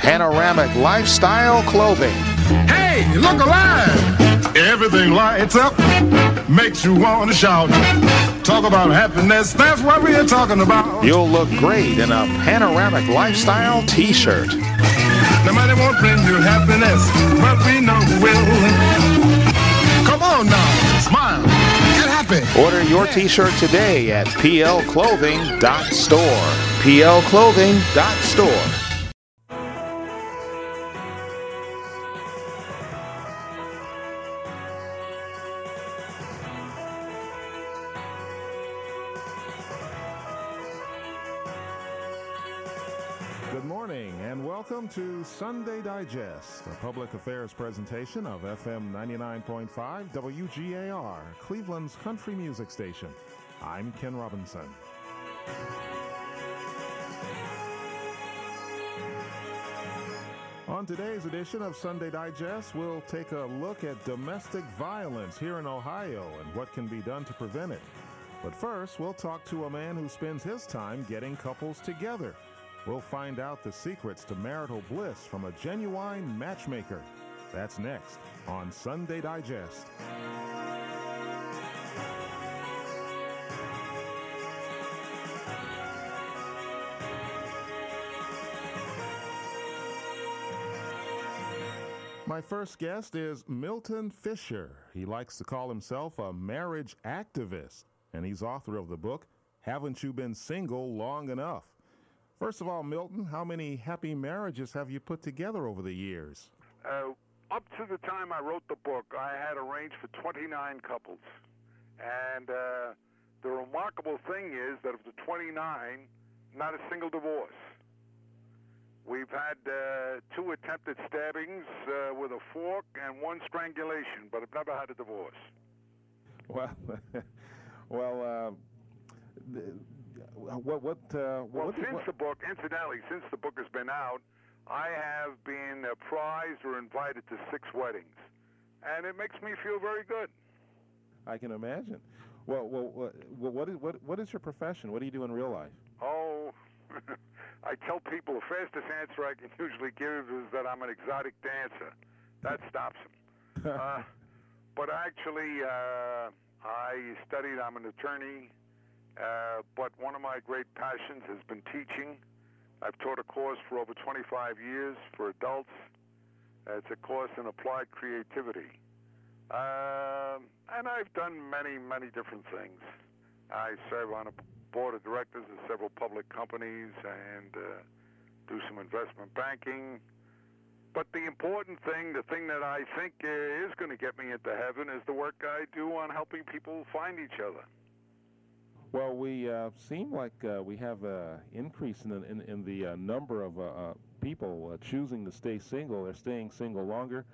Panoramic Lifestyle Clothing. Hey, look alive! Everything lights up, makes you want to shout. Talk about happiness, that's what we're talking about. You'll look great in a Panoramic Lifestyle t shirt. Nobody won't bring you happiness, but we know who will. Come on now, smile, get happy. Order your t shirt today at plclothing.store. plclothing.store. to Sunday Digest, a public affairs presentation of FM 99.5 WGAR, Cleveland's country music station. I'm Ken Robinson. On today's edition of Sunday Digest, we'll take a look at domestic violence here in Ohio and what can be done to prevent it. But first, we'll talk to a man who spends his time getting couples together. We'll find out the secrets to marital bliss from a genuine matchmaker. That's next on Sunday Digest. My first guest is Milton Fisher. He likes to call himself a marriage activist, and he's author of the book, Haven't You Been Single Long Enough? First of all, Milton, how many happy marriages have you put together over the years? Uh, up to the time I wrote the book, I had arranged for 29 couples. And uh, the remarkable thing is that of the 29, not a single divorce. We've had uh, two attempted stabbings uh, with a fork and one strangulation, but I've never had a divorce. Well, well, uh, what, what, uh, Well, what, since what- the book, incidentally, since the book has been out, I have been uh, prized or invited to six weddings, and it makes me feel very good. I can imagine. Well, well, what is what, what is your profession? What do you do in real life? Oh, I tell people the fastest answer I can usually give is that I'm an exotic dancer. That stops them. uh, but actually, uh, I studied. I'm an attorney. Uh, but one of my great passions has been teaching. I've taught a course for over 25 years for adults. Uh, it's a course in applied creativity. Um, and I've done many, many different things. I serve on a board of directors of several public companies and uh, do some investment banking. But the important thing, the thing that I think uh, is going to get me into heaven, is the work I do on helping people find each other. Well, we uh, seem like uh, we have an increase in the, in, in the uh, number of uh, uh, people uh, choosing to stay single. They're staying single longer.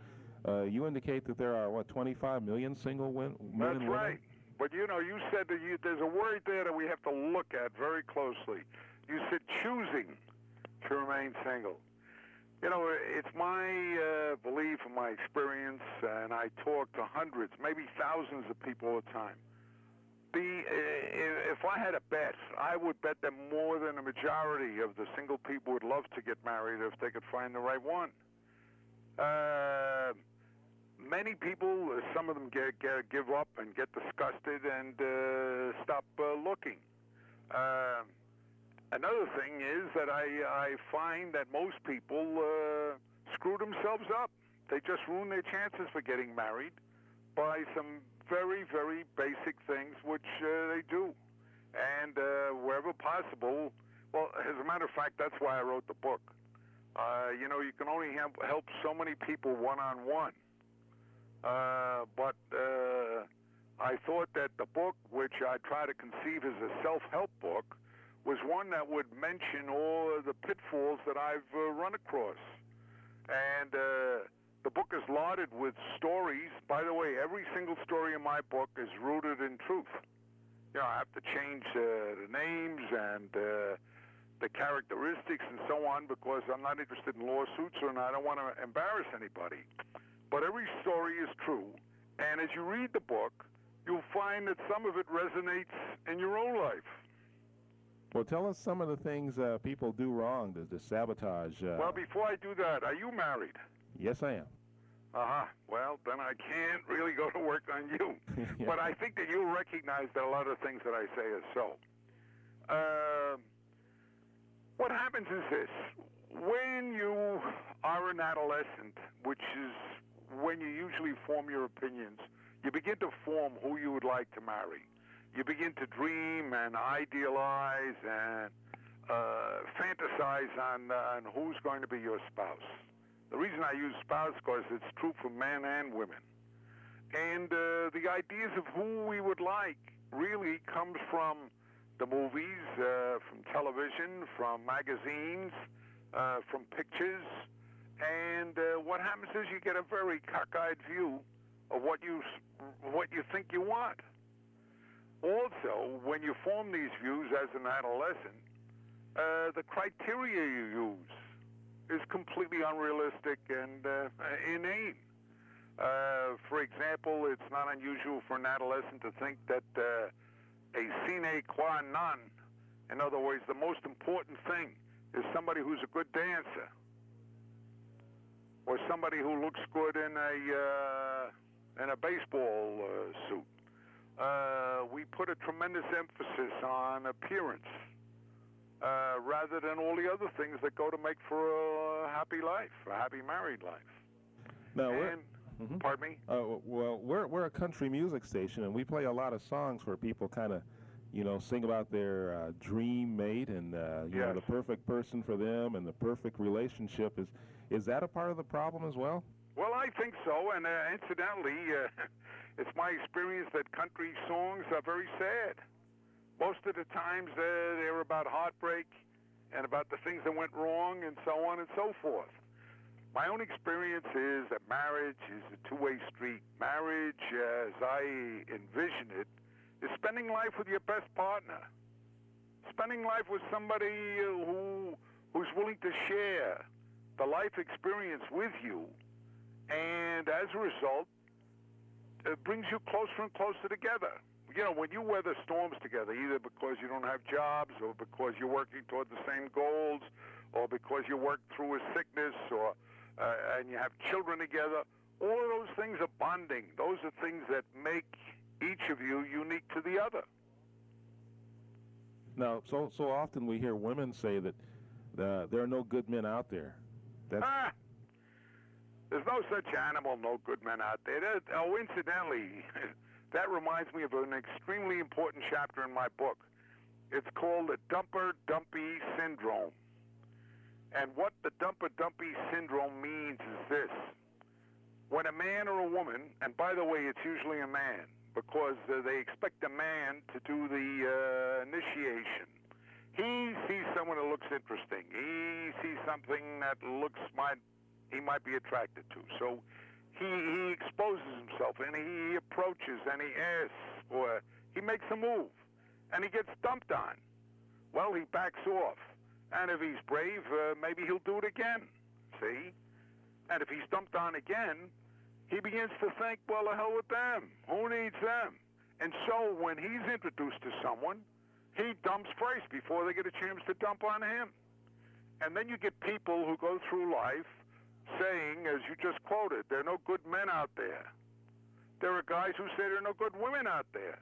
Uh, you indicate that there are what 25 million single win- men That's and women. right. But you know, you said that you, there's a word there that we have to look at very closely. You said choosing to remain single. You know, it's my uh, belief and my experience, and I talk to hundreds, maybe thousands of people all the time. The, uh, if I had a bet, I would bet that more than a majority of the single people would love to get married if they could find the right one. Uh, many people, some of them get, get give up and get disgusted and uh, stop uh, looking. Uh, another thing is that I I find that most people uh, screw themselves up. They just ruin their chances for getting married by some very very basic things which uh, they do, and uh, wherever possible. Well, as a matter of fact, that's why I wrote the book. Uh, you know, you can only help, help so many people one on one. But uh, I thought that the book, which I try to conceive as a self-help book, was one that would mention all the pitfalls that I've uh, run across. And uh, the book is lauded with stories. By the way, every single story in my book is rooted in truth. You know, I have to change uh, the names and uh, the characteristics and so on because I'm not interested in lawsuits and I don't want to embarrass anybody. But every story is true. And as you read the book, you'll find that some of it resonates in your own life. Well, tell us some of the things uh, people do wrong to, to sabotage. Uh, Well, before I do that, are you married? yes, I am. Uh-huh. Well, then I can't really go to work on you. Yeah. But I think that you'll recognize that a lot of things that I say is so. Uh, what happens is this. When you are an adolescent, which is when you usually form your opinions, you begin to form who you would like to marry. You begin to dream and idealize and uh, fantasize on, uh, on who's going to be your spouse. The reason I use spouse because it's true for men and women. And uh, the ideas of who we would like really comes from the movies, uh, from television, from magazines, uh, from pictures. And uh, what happens is you get a very cockeyed view of what you what you think you want. Also, when you form these views as an adolescent, uh, the criteria you use is completely unrealistic and uh, inane. Uh, for example, it's not unusual for an adolescent to think that uh, a sine qua non, in other words, the most important thing, is somebody who's a good dancer or somebody who looks good in a uh, in a baseball uh, suit. Uh, we put a tremendous emphasis on appearance uh, rather than all the other things that go to make for a happy life, a happy married life. Now, we're, and, Mhm. pardon me? uh, well, we're we're a country music station, and we play a lot of songs where people kind of, you know, sing about their uh, dream mate and uh, you know the perfect person for them and the perfect relationship. Is is that a part of the problem as well? Well, I think so, and uh, incidentally, uh, it's my experience that country songs are very sad. Most of the times, uh, they're about heartbreak and about the things that went wrong, and so on and so forth. My own experience is that marriage is a two-way street. Marriage, as I envision it, is spending life with your best partner, spending life with somebody uh, who who's willing to share the life experience with you and as a result, it brings you closer and closer together. You know, when you weather storms together, either because you don't have jobs or because you're working toward the same goals or because you work through a sickness or uh, and you have children together, all of those things are bonding. Those are things that make each of you unique to the other. Now, so so often we hear women say that uh, there are no good men out there. That's Ah, there's no such animal, no good men out there. Oh, incidentally, that reminds me of an extremely important chapter in my book. It's called the Dumper Dumpy Syndrome. And what the Dumper Dumpy Syndrome means is this. When a man or a woman, and by the way, it's usually a man, because uh, they expect a man to do the uh, initiation. He sees someone that looks interesting. He sees something that looks might he might be attracted to. So he he exposes himself and he approaches and he asks or he makes a move and he gets dumped on. Well, he backs off. And if he's brave, uh, maybe he'll do it again. See? And if he's dumped on again, he begins to think, well, the hell with them. Who needs them? And so when he's introduced to someone, he dumps first before they get a chance to dump on him. And then you get people who go through life saying, as you just quoted, there are no good men out there. There are guys who say there are no good women out there.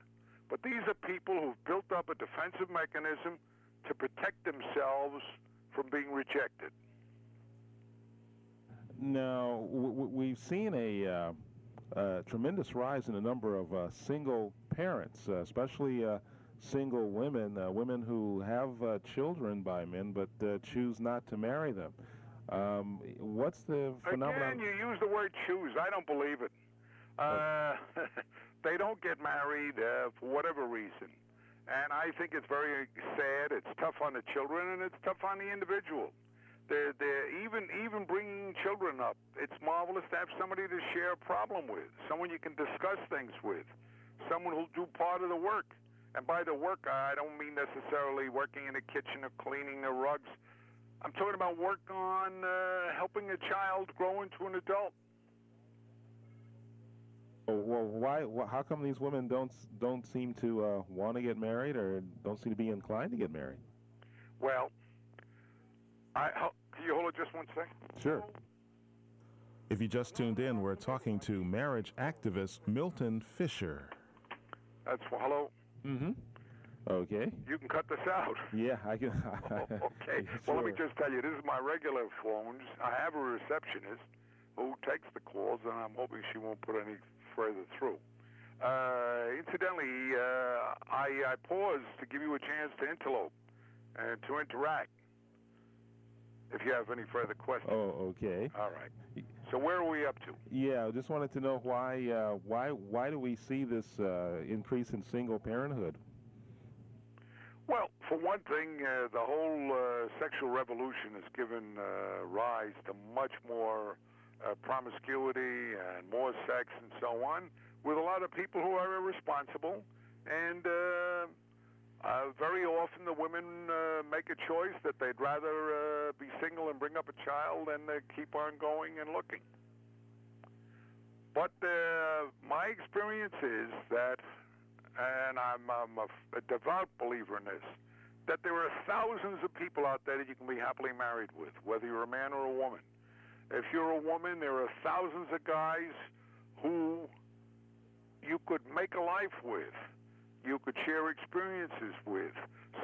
But these are people who've built up a defensive mechanism to protect themselves from being rejected. Now, we've seen a, uh, tremendous rise in the number of uh, single parents, uh, especially uh, single women, uh, women who have children by men but choose not to marry them. Um, what's the phenomenon? Again, you use the word choose. I don't believe it. Uh, they don't get married uh, for whatever reason. And I think it's very sad. It's tough on the children, and it's tough on the individual. They're, they're even even bringing children up. It's marvelous to have somebody to share a problem with, someone you can discuss things with, someone who'll do part of the work. And by the work, I don't mean necessarily working in the kitchen or cleaning the rugs. I'm talking about work on uh, helping a child grow into an adult. Well, why? wh- How come these women don't don't seem to uh, want to get married or don't seem to be inclined to get married? Well, I can you hold it just one second? Sure. If you just tuned in, we're talking to marriage activist Milton Fisher. That's hello. Mm-hmm. Okay. You can cut this out. Yeah, I can. okay. Well, let me just tell you, this is my regular phones. I have a receptionist who takes the calls, and I'm hoping she won't put any further through. Uh, incidentally, uh, I, I paused to give you a chance to interlope and to interact. If you have any further questions. Oh, okay. All right. So where are we up to? Yeah, I just wanted to know why, uh, why, why do we see this uh, increase in single parenthood? For one thing, uh, the whole uh, sexual revolution has given uh, rise to much more uh, promiscuity and more sex and so on, with a lot of people who are irresponsible. And uh, uh, very often the women make a choice that they'd rather be single and bring up a child than keep on going and looking. But my experience is that, and I'm, I'm a, a devout believer in this, that there are thousands of people out there that you can be happily married with, whether you're a man or a woman. If you're a woman, there are thousands of guys who you could make a life with, you could share experiences with,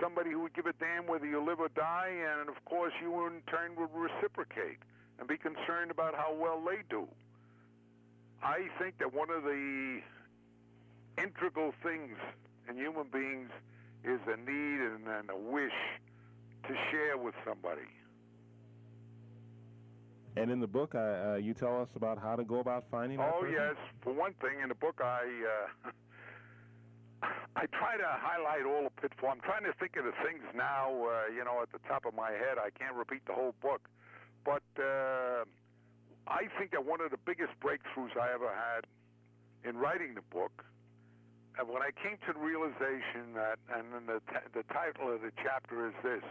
somebody who would give a damn whether you live or die, and of course you in turn would reciprocate and be concerned about how well they do. I think that one of the integral things in human beings is a need and, and a wish to share with somebody. And in the book, uh, uh, you tell us about how to go about finding that Oh person? yes, for one thing, in the book I uh, I try to highlight all the pitfalls. I'm trying to think of the things now, uh, you know, at the top of my head. I can't repeat the whole book, but uh, I think that one of the biggest breakthroughs I ever had in writing the book, and when I came to the realization that, and then the t- the title of the chapter is this: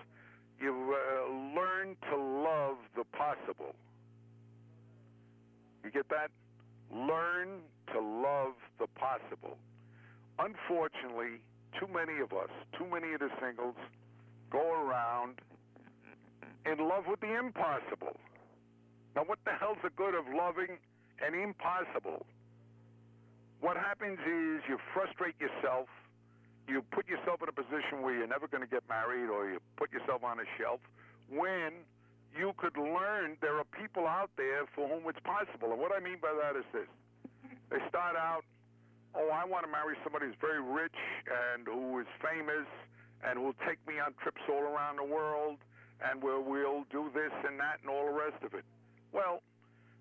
you uh, learn to love the possible. You get that? Learn to love the possible. Unfortunately, too many of us, too many of the singles, go around in love with the impossible. Now, what the hell's the good of loving an impossible? What happens is you frustrate yourself, you put yourself in a position where you're never going to get married, or you put yourself on a shelf when you could learn there are people out there for whom it's possible. And what I mean by that is this they start out, oh, I want to marry somebody who's very rich and who is famous and will take me on trips all around the world and we'll, we'll do this and that and all the rest of it. Well,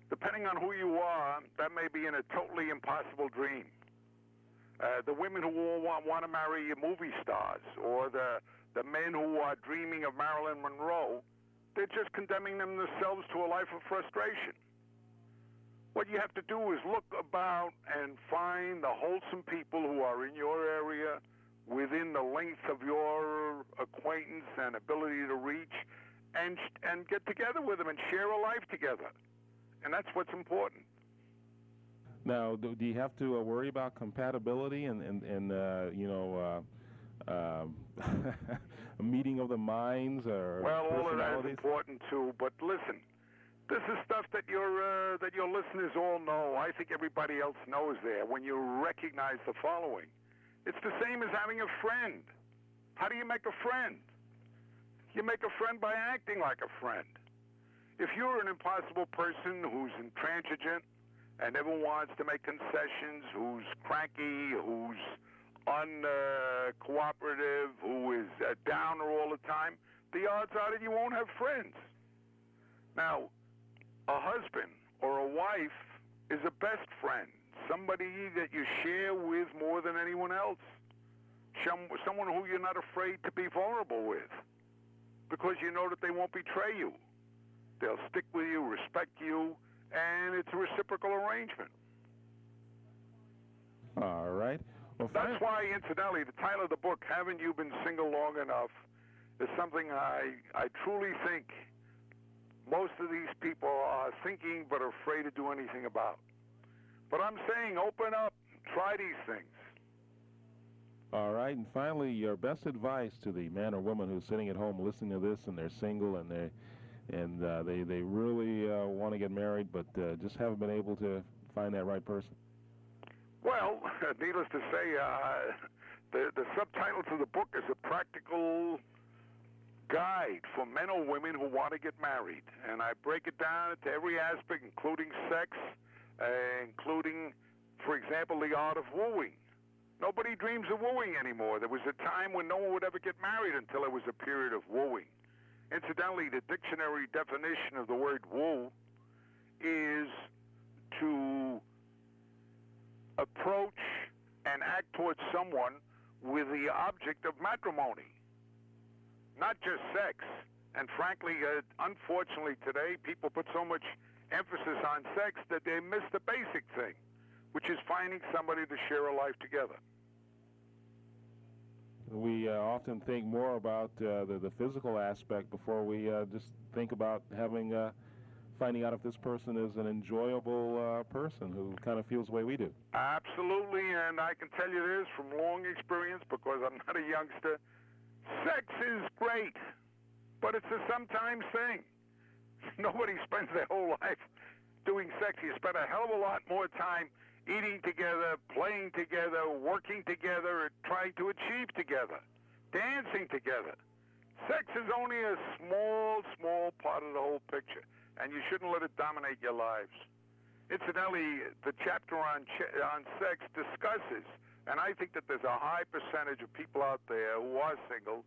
depending on who you are, that may be in a totally impossible dream. Uh, the women who all want, want to marry movie stars or the, the men who are dreaming of Marilyn Monroe, they're just condemning themselves to a life of frustration. What you have to do is look about and find the wholesome people who are in your area within the length of your acquaintance and ability to reach and and get together with them and share a life together. And that's what's important. Now, do, do you have to uh, worry about compatibility and, and, and uh, you know, uh, um, a meeting of the minds or Well, all of that is important too. But listen, this is stuff that your uh, that your listeners all know. I think everybody else knows there. When you recognize the following, it's the same as having a friend. How do you make a friend? You make a friend by acting like a friend. If you're an impossible person who's intransigent and never wants to make concessions, who's cranky, who's uncooperative, who is a downer all the time, the odds are that you won't have friends. Now, a husband or a wife is a best friend, somebody that you share with more than anyone else, Some, someone who you're not afraid to be vulnerable with because you know that they won't betray you. Stick with you, respect you, and it's a reciprocal arrangement. All right. Well, That's why, incidentally, the title of the book, Haven't You Been Single Long Enough, is something I, I truly think most of these people are thinking but are afraid to do anything about. But I'm saying open up, try these things. All right, and finally, your best advice to the man or woman who's sitting at home listening to this and they're single and they and uh, they they really uh, want to get married but uh, just haven't been able to find that right person. Well, needless to say, uh, the the subtitle to the book is a practical guide for men or women who want to get married, and I break it down to every aspect, including sex, uh, including, for example, the art of wooing. Nobody dreams of wooing anymore. There was a time when no one would ever get married until there was a period of wooing. Incidentally, the dictionary definition of the word woo is to approach and act towards someone with the object of matrimony, not just sex. And frankly, uh, unfortunately today, people put so much emphasis on sex that they miss the basic thing, which is finding somebody to share a life together. We uh, often think more about uh, the, the physical aspect before we uh, just think about having uh, finding out if this person is an enjoyable uh, person who kind of feels the way we do. Absolutely, and I can tell you this from long experience because I'm not a youngster. Sex is great, but it's a sometimes thing. Nobody spends their whole life doing sex. You spend a hell of a lot more time eating together, playing together, working together, trying to achieve together, dancing together. Sex is only a small, small part of the whole picture, and you shouldn't let it dominate your lives. Incidentally, the chapter on ch- on sex discusses, and I think that there's a high percentage of people out there who are single,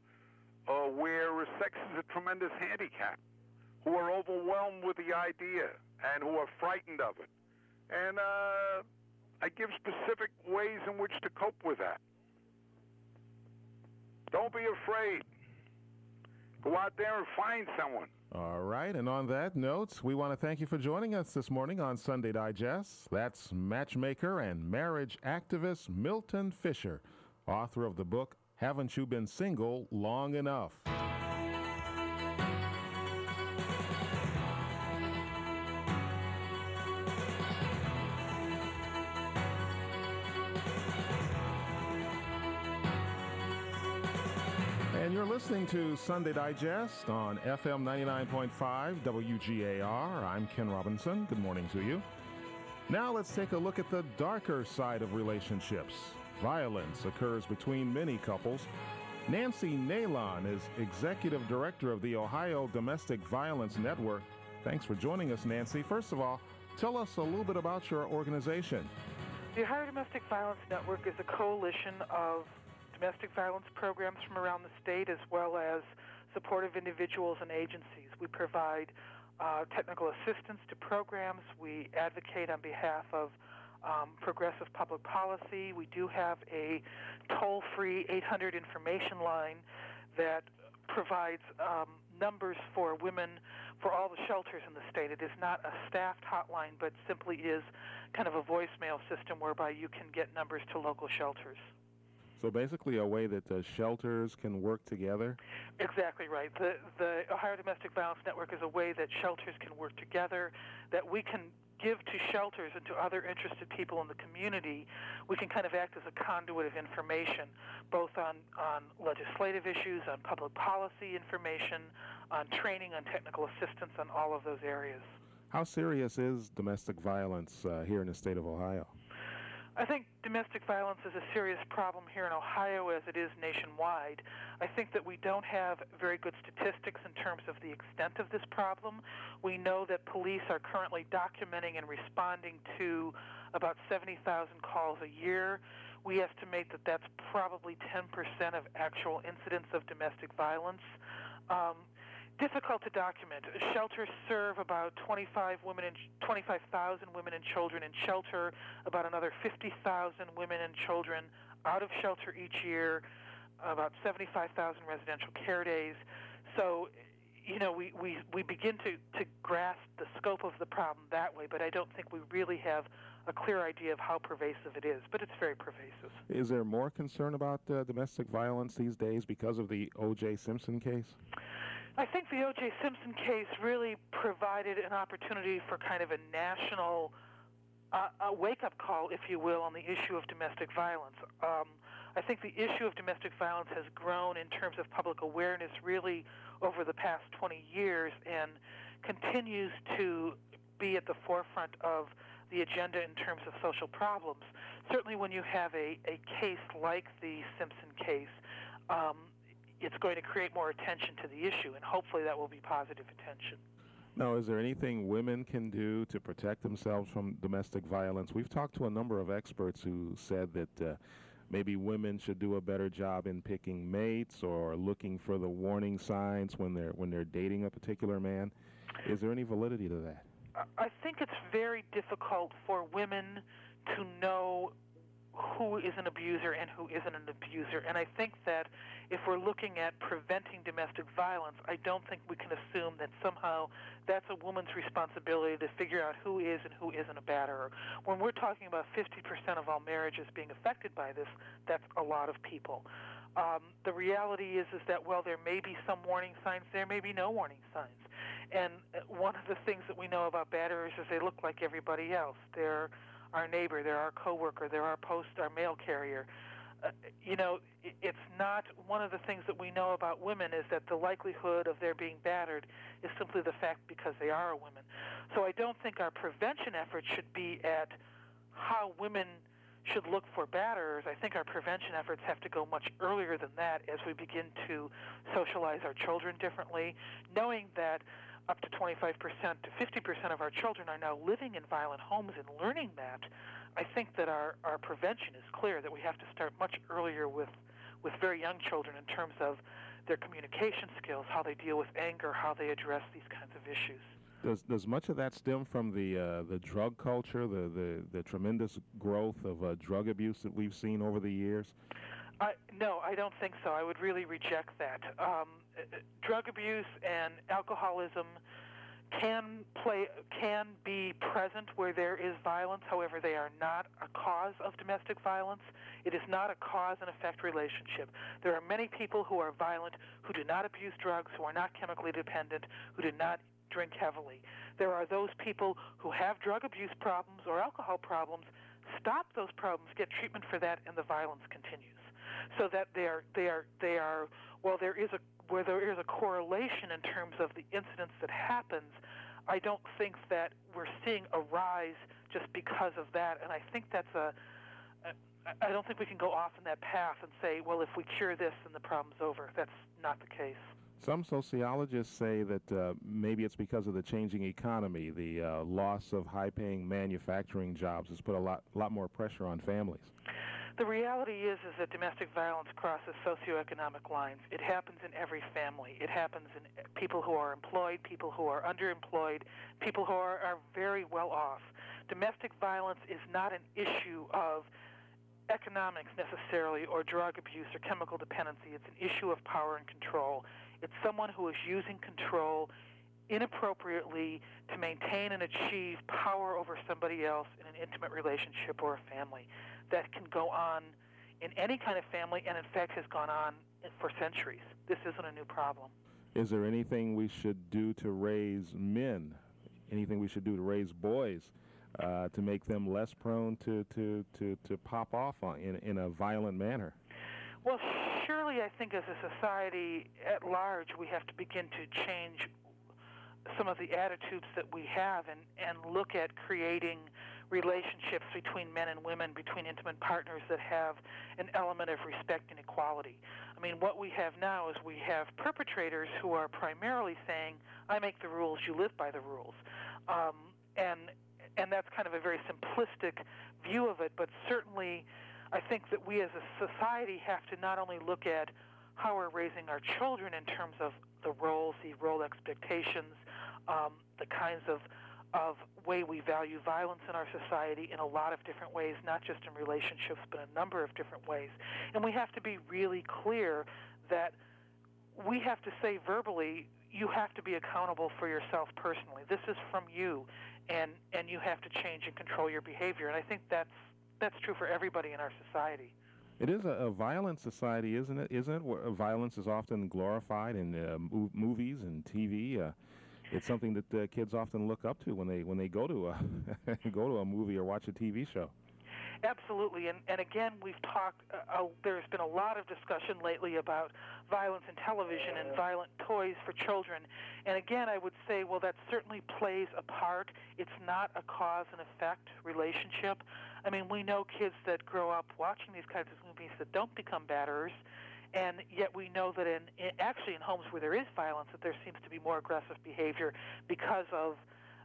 uh, where sex is a tremendous handicap, who are overwhelmed with the idea and who are frightened of it. And uh, I give specific ways in which to cope with that. Don't be afraid. Go out there and find someone. All right, and on that note, we want to thank you for joining us this morning on Sunday Digest. That's matchmaker and marriage activist Milton Fisher, author of the book Haven't You Been Single Long Enough? Listening to Sunday Digest on FM 99.5 WGAR. I'm Ken Robinson. Good morning to you. Now let's take a look at the darker side of relationships. Violence occurs between many couples. Nancy Neylon is executive director of the Ohio Domestic Violence Network. Thanks for joining us, Nancy. First of all, tell us a little bit about your organization. The Ohio Domestic Violence Network is a coalition of domestic violence programs from around the state as well as supportive individuals and agencies. We provide uh, technical assistance to programs. We advocate on behalf of um, progressive public policy. We do have a toll free 800 information line that provides um, numbers for women for all the shelters in the state. It is not a staffed hotline, but simply is kind of a voicemail system whereby you can get numbers to local shelters. So basically, a way that uh, shelters can work together. Exactly right. The the Ohio Domestic Violence Network is a way that shelters can work together, that we can give to shelters and to other interested people in the community. We can kind of act as a conduit of information, both on on legislative issues, on public policy information, on training, on technical assistance, on all of those areas. How serious is domestic violence uh, here in the state of Ohio? I think domestic violence is a serious problem here in Ohio as it is nationwide. I think that we don't have very good statistics in terms of the extent of this problem. We know that police are currently documenting and responding to about 70,000 calls a year. We estimate that that's probably 10% of actual incidents of domestic violence. Um, difficult to document. Shelters serve about 25 women and 25,000 women and children in shelter, about another 50,000 women and children out of shelter each year, about 75,000 residential care days. So, you know, we, we, we begin to, to grasp the scope of the problem that way, but I don't think we really have a clear idea of how pervasive it is, but it's very pervasive. Is there more concern about uh, domestic violence these days because of the O.J. Simpson case? I think the O.J. Simpson case really provided an opportunity for kind of a national uh, a wake-up call, if you will, on the issue of domestic violence. Um, I think the issue of domestic violence has grown in terms of public awareness really over the past 20 years and continues to be at the forefront of the agenda in terms of social problems. Certainly, when you have a, a case like the Simpson case, um, it's going to create more attention to the issue, and hopefully that will be positive attention. Now, is there anything women can do to protect themselves from domestic violence? We've talked to a number of experts who said that uh, maybe women should do a better job in picking mates or looking for the warning signs when they're when they're dating a particular man. Is there any validity to that? I think it's very difficult for women to know who is an abuser and who isn't an abuser. And I think that if we're looking at preventing domestic violence, I don't think we can assume that somehow that's a woman's responsibility to figure out who is and who isn't a batterer. When we're talking about 50% of all marriages being affected by this, that's a lot of people. Um, the reality is is that while there may be some warning signs, there may be no warning signs. And uh, one of the things that we know about batterers is they look like everybody else. They're our neighbor, they're our coworker, they're our post, our mail carrier. Uh, you know, it's not one of the things that we know about women is that the likelihood of their being battered is simply the fact because they are a woman. So I don't think our prevention efforts should be at how women should look for batterers. I think our prevention efforts have to go much earlier than that as we begin to socialize our children differently, knowing that up to 25% to 50% of our children are now living in violent homes and learning that, I think that our, our prevention is clear that we have to start much earlier with, with very young children in terms of their communication skills, how they deal with anger, how they address these kinds of issues. Does, does much of that stem from the uh, the drug culture, the, the, the tremendous growth of uh, drug abuse that we've seen over the years? I, no, I don't think so. I would really reject that. Um, drug abuse and alcoholism can play can be present where there is violence. However, they are not a cause of domestic violence. It is not a cause and effect relationship. There are many people who are violent who do not abuse drugs, who are not chemically dependent, who do not drink heavily. There are those people who have drug abuse problems or alcohol problems, stop those problems, get treatment for that, and the violence continues. So that they are they are they are well there is a where there is a correlation in terms of the incidents that happens, I don't think that we're seeing a rise just because of that. And I think that's a I don't think we can go off in that path and say, well, if we cure this, then the problem's over. That's not the case. Some sociologists say that uh, maybe it's because of the changing economy. The uh, loss of high-paying manufacturing jobs has put a lot, lot more pressure on families. The reality is is that domestic violence crosses socioeconomic lines. It happens in every family. It happens in people who are employed, people who are underemployed, people who are, are very well off. Domestic violence is not an issue of economics necessarily or drug abuse or chemical dependency. It's an issue of power and control. It's someone who is using control inappropriately to maintain and achieve power over somebody else in an intimate relationship or a family that can go on in any kind of family and in fact has gone on for centuries. This isn't a new problem. Is there anything we should do to raise men? Anything we should do to raise boys uh, to make them less prone to, to, to, to pop off on, in, in a violent manner? Well, surely I think as a society at large, we have to begin to change some of the attitudes that we have and, and look at creating relationships between men and women, between intimate partners that have an element of respect and equality. I mean, what we have now is we have perpetrators who are primarily saying, "I make the rules, you live by the rules," um, and and that's kind of a very simplistic view of it. But certainly, I think that we as a society have to not only look at how we're raising our children in terms of the roles, the role expectations, um, the kinds of of way we value violence in our society in a lot of different ways, not just in relationships, but a number of different ways. And we have to be really clear that we have to say verbally, you have to be accountable for yourself personally. This is from you, and and you have to change and control your behavior. And I think that's that's true for everybody in our society. It is a, a violent society, isn't it? Isn't it? Violence is often glorified in uh, movies and TV. Uh, it's something that uh, kids often look up to when they when they go to a go to a movie or watch a TV show. Absolutely, and and again, we've talked. Uh, uh, there's been a lot of discussion lately about violence in television and violent toys for children, and again, I would say, well, that certainly plays a part. It's not a cause and effect relationship. I mean, we know kids that grow up watching these kinds of movies that don't become batterers, and yet we know that in, in actually in homes where there is violence, that there seems to be more aggressive behavior because of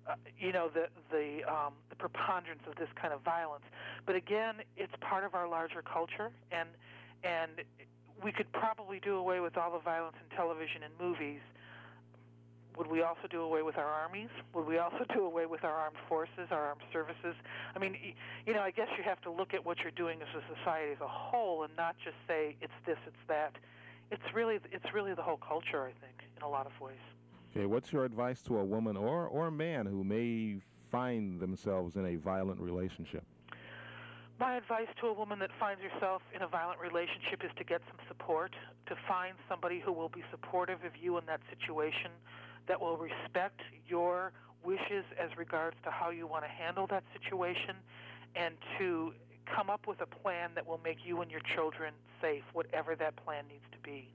uh, you know the the um, the preponderance of this kind of violence. But again, it's part of our larger culture, and and we could probably do away with all the violence in television and movies. Would we also do away with our armies? Would we also do away with our armed forces, our armed services? I mean, you know, I guess you have to look at what you're doing as a society as a whole, and not just say it's this, it's that. It's really, it's really the whole culture, I think, in a lot of ways. Okay, what's your advice to a woman or, or a man who may find themselves in a violent relationship? My advice to a woman that finds herself in a violent relationship is to get some support, to find somebody who will be supportive of you in that situation, that will respect your wishes as regards to how you want to handle that situation, and to come up with a plan that will make you and your children safe, whatever that plan needs to be.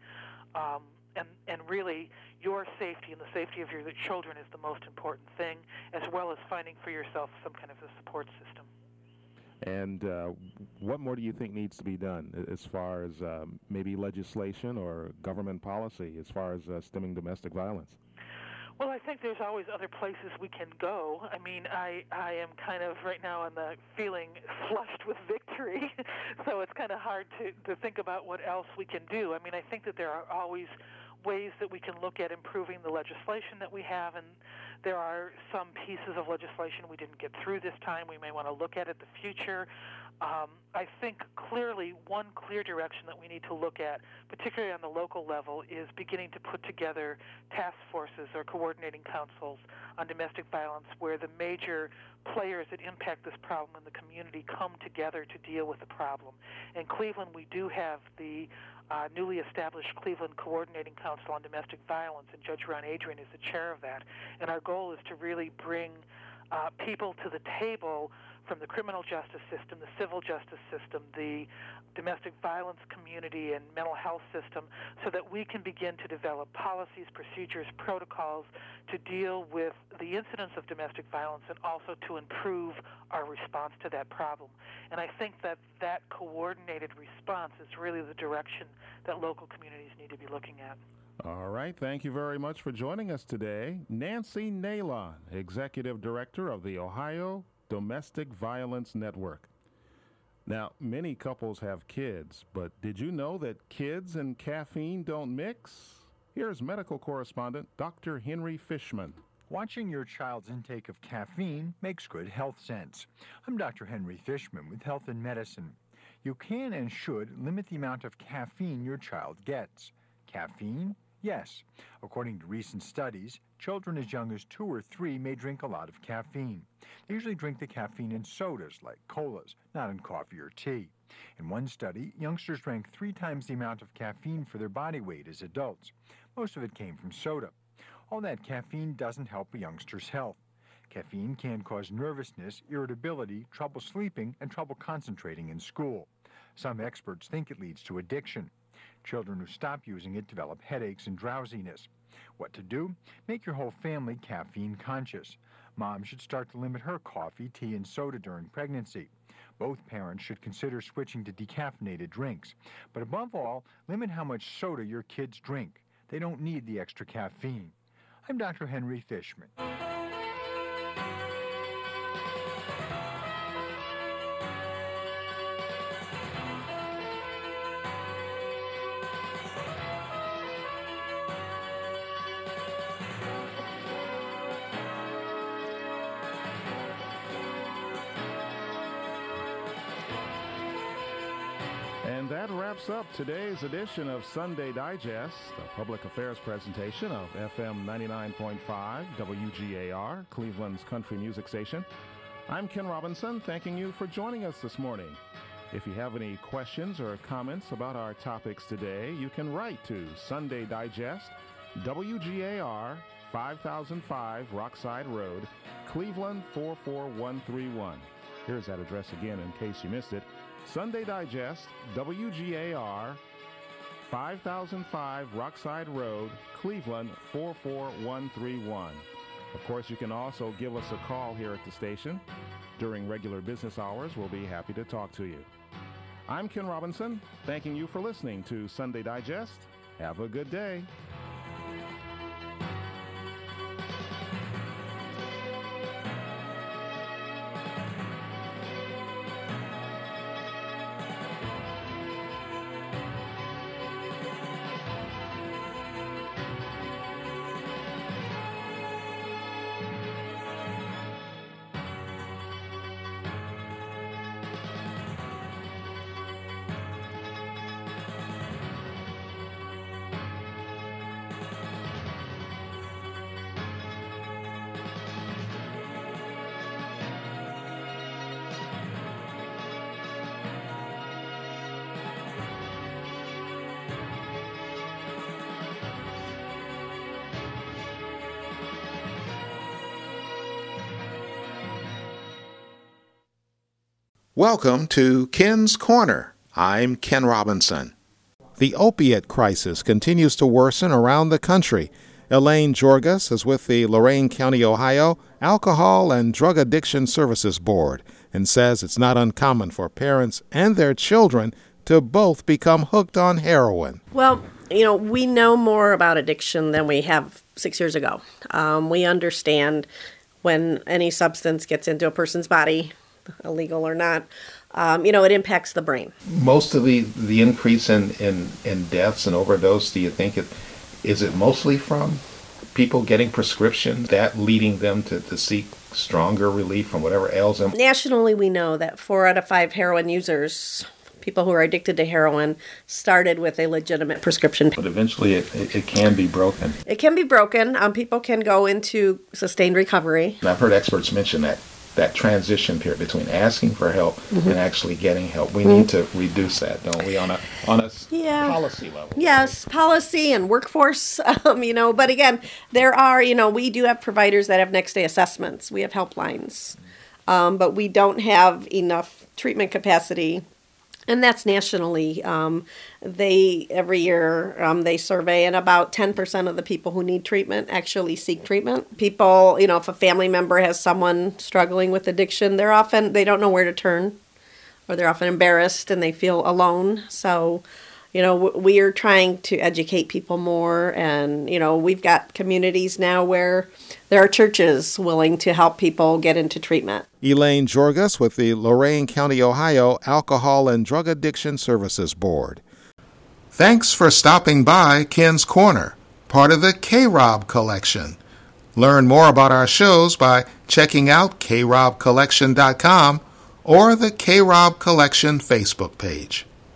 Um, and and really your safety and the safety of your children is the most important thing, as well as finding for yourself some kind of a support system. And uh, what more do you think needs to be done as far as um, maybe legislation or government policy as far as uh, stemming domestic violence? Well, I think there's always other places we can go. I mean, I I am kind of right now on the feeling flushed with victory, so it's kind of hard to to think about what else we can do. I mean, I think that there are always ways that we can look at improving the legislation that we have, and there are some pieces of legislation we didn't get through this time. We may want to look at it the future. Um, I think clearly one clear direction that we need to look at, particularly on the local level, is beginning to put together task forces or coordinating councils on domestic violence where the major players that impact this problem in the community come together to deal with the problem. In Cleveland, we do have the uh, newly established Cleveland Coordinating Council on Domestic Violence, and Judge Ron Adrine is the chair of that. And our goal is to really bring uh, people to the table from the criminal justice system, the civil justice system, the domestic violence community, and mental health system, so that we can begin to develop policies, procedures, protocols to deal with the incidence of domestic violence and also to improve our response to that problem. And I think that that coordinated response is really the direction that local communities need to be looking at. All right. Thank you very much for joining us today. Nancy Neylon, Executive Director of the Ohio Domestic Violence Network. Now, many couples have kids, but did you know that kids and caffeine don't mix? Here's medical correspondent Dr. Henry Fishman. Watching your child's intake of caffeine makes good health sense. I'm Dr. Henry Fishman with Health and Medicine. You can and should limit the amount of caffeine your child gets. Caffeine Yes. According to recent studies, children as young as two or three may drink a lot of caffeine. They usually drink the caffeine in sodas like colas, not in coffee or tea. In one study, youngsters drank three times the amount of caffeine for their body weight as adults. Most of it came from soda. All that caffeine doesn't help a youngster's health. Caffeine can cause nervousness, irritability, trouble sleeping, and trouble concentrating in school. Some experts think it leads to addiction. Children who stop using it develop headaches and drowsiness. What to do? Make your whole family caffeine conscious. Mom should start to limit her coffee, tea, and soda during pregnancy. Both parents should consider switching to decaffeinated drinks. But above all, limit how much soda your kids drink. They don't need the extra caffeine. I'm Dr. Henry Fishman. Wraps up today's edition of Sunday Digest, a public affairs presentation of FM 99.5 WGAR, Cleveland's country music station. I'm Ken Robinson, thanking you for joining us this morning. If you have any questions or comments about our topics today, you can write to Sunday Digest, WGAR 5005 Rockside Road, Cleveland 44131. Here's that address again in case you missed it Sunday Digest, WGAR, 5005 Rockside Road, Cleveland 44131. Of course, you can also give us a call here at the station. During regular business hours, we'll be happy to talk to you. I'm Ken Robinson, thanking you for listening to Sunday Digest. Have a good day. Welcome to Ken's Corner. I'm Ken Robinson. The opiate crisis continues to worsen around the country. Elaine Georgas is with the Lorain County, Ohio Alcohol and Drug Addiction Services Board and says it's not uncommon for parents and their children to both become hooked on heroin. Well, you know, we know more about addiction than we have six years ago. Um, we understand when any substance gets into a person's body, illegal or not, um, you know, it impacts the brain. Most of the, the increase in, in, in deaths and overdose, do you think it is it mostly from people getting prescriptions, that leading them to, to seek stronger relief from whatever ails them? Nationally, we know that four out of five heroin users, people who are addicted to heroin, started with a legitimate prescription. But eventually it, it, it can be broken. It can be broken. Um, people can go into sustained recovery. And I've heard experts mention that that transition period between asking for help Mm-hmm. and actually getting help. We need to reduce that, don't we, on a on a Yeah. policy level? Yes, policy and workforce, um, you know, but again, there are, you know, we do have providers that have next day assessments. We have helplines. Um, but we don't have enough treatment capacity. And that's nationally. Um, they every year um, they survey, and about ten percent of the people who need treatment actually seek treatment. People, you know, if a family member has someone struggling with addiction, they're often they don't know where to turn, or they're often embarrassed and they feel alone. So, you know, we are trying to educate people more, and you know, we've got communities now where there are churches willing to help people get into treatment. Elaine Georgas with the Lorain County, Ohio Alcohol and Drug Addiction Services Board. Thanks for stopping by Ken's Corner, part of the K Rob Collection. Learn more about our shows by checking out krobcollection.com or the K Rob Collection Facebook page.